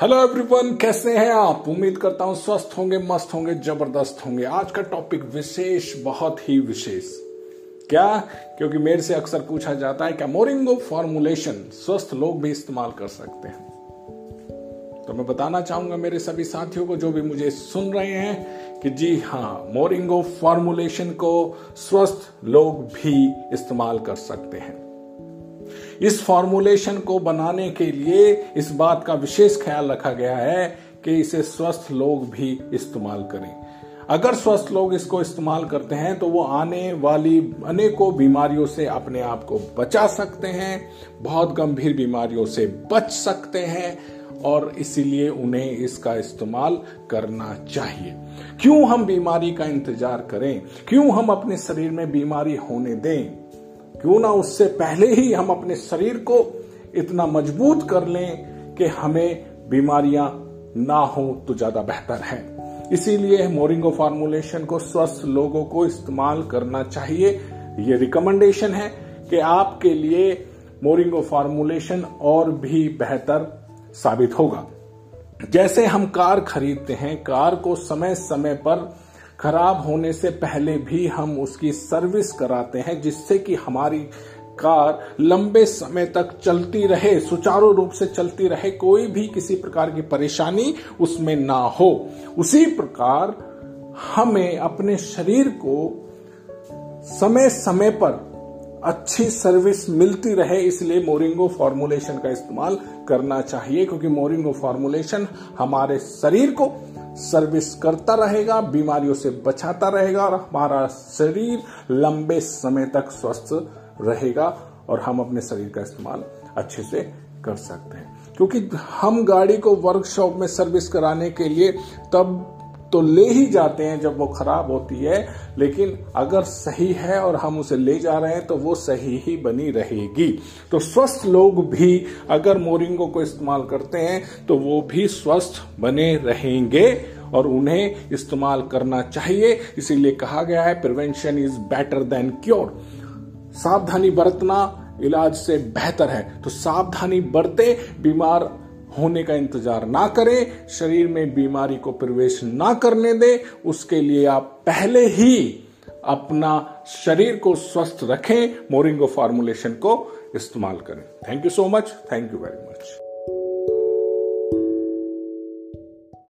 Hello everyone कैसे हैं आप? उम्मीद करता हूँ स्वस्थ होंगे, मस्त होंगे, ज़बरदस्त होंगे। आज का टॉपिक विशेष, बहुत ही विशेष। क्या? क्योंकि मेरे से अक्सर पूछा जाता है क्या मोरिंगो फॉर्मुलेशन स्वस्थ लोग भी इस्तेमाल कर सकते हैं। तो मैं बताना चाहूँगा मेरे सभी साथियों को, जो भी मुझे सुन रहे हैं, कि जी हाँ मोरिंगो फॉर्मुलेशन को स्वस्थ लोग भी इस्तेमाल कर सकते हैं। इस फॉर्मुलेशन को बनाने के लिए इस बात का विशेष ख्याल रखा गया है कि इसे स्वस्थ लोग भी इस्तेमाल करें। अगर स्वस्थ लोग इसको इस्तेमाल करते हैं तो वो आने वाली अनेकों बीमारियों से अपने आप को बचा सकते हैं, बहुत गंभीर बीमारियों से बच सकते हैं, और इसीलिए उन्हें इसका इस्तेमाल करना चाहिए। क्यों हम बीमारी का इंतज़ार करें? क्यों हम अपने शरीर में बीमारी होने दें? क्यों ना उससे पहले ही हम अपने शरीर को इतना मज़बूत कर लें कि हमें बीमारियाँ ना हो तो ज़्यादा बेहतर है। इसीलिए मोरिंगो फार्मुलेशन को स्वस्थ लोगों को इस्तेमाल करना चाहिए। ये रिकमेंडेशन है कि आपके लिए मोरिंगो फार्मुलेशन और भी बेहतर साबित होगा। जैसे हम कार खरीदते हैं, कार को समय समय पर खराब होने से पहले भी हम उसकी सर्विस कराते हैं, जिससे कि हमारी कार लंबे समय तक चलती रहे, सुचारू रूप से चलती रहे, कोई भी किसी प्रकार की परेशानी उसमें ना हो। उसी प्रकार हमें अपने शरीर को समय समय पर अच्छी सर्विस मिलती रहे, इसलिए मोरिंगो फॉर्मुलेशन का इस्तेमाल करना चाहिए, क्योंकि मोरिंगो फॉर्मुलेशन हमारे शरीर को सर्विस करता रहेगा, बीमारियों से बचाता रहेगा, और हमारा शरीर लंबे समय तक स्वस्थ रहेगा, और हम अपने शरीर का इस्तेमाल अच्छे से कर सकते हैं। क्योंकि हम गाड़ी को वर्कशॉप में सर्विस कराने के लिए तब तो ले ही जाते हैं जब वो खराब होती है, लेकिन अगर सही है और हम उसे ले जा रहे हैं तो वो सही ही बनी रहेगी। तो स्वस्थ लोग भी अगर मोरिंगो को इस्तेमाल करते हैं तो वो भी स्वस्थ बने रहेंगे और उन्हें इस्तेमाल करना चाहिए। इसीलिए कहा गया है prevention is better than cure सावधानी बरतना इलाज से बेहतर है। तो सावधानी बरते, बीमार होने का इंतज़ार ना करें, शरीर में बीमारी को प्रवेश ना करने दें, उसके लिए आप पहले ही अपना शरीर को स्वस्थ रखें, मोरिंगो फॉर्मुलेशन को इस्तेमाल करें। Thank you so much thank you very much